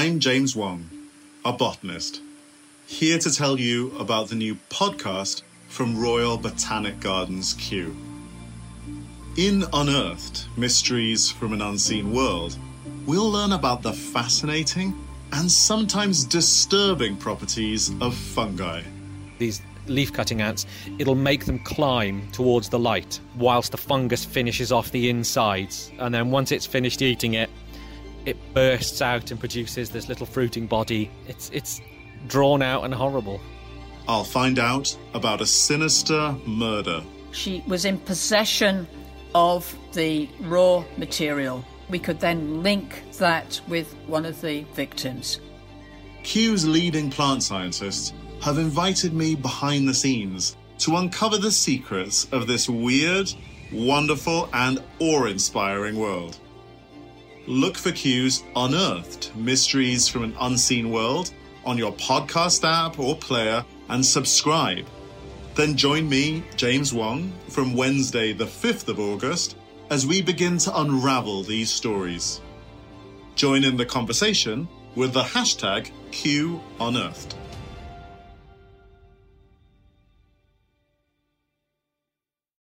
I'm James Wong, a botanist, here to tell you about the new podcast from Royal Botanic Gardens Kew. In Unearthed Mysteries from an Unseen World, we'll learn about the fascinating and sometimes disturbing properties of fungi. These leaf cutting ants, it'll make them climb towards the light whilst the fungus finishes off the insides. And then once it's finished eating it, it bursts out and produces this little fruiting body. It's, it's drawn out and horrible. I'll find out about a sinister murder. She was in possession of the raw material. We could then link that with one of the victims. Kew's leading plant scientists have invited me behind the scenes to uncover the secrets of this weird, wonderful, and awe inspiring world. Look for Kew's Unearthed Mysteries from an Unseen World on your podcast app or player and subscribe. Then join me, James Wong, from Wednesday, the 5th of August, as we begin to unravel these stories. Join in the conversation with the hashtag KewUnearthed.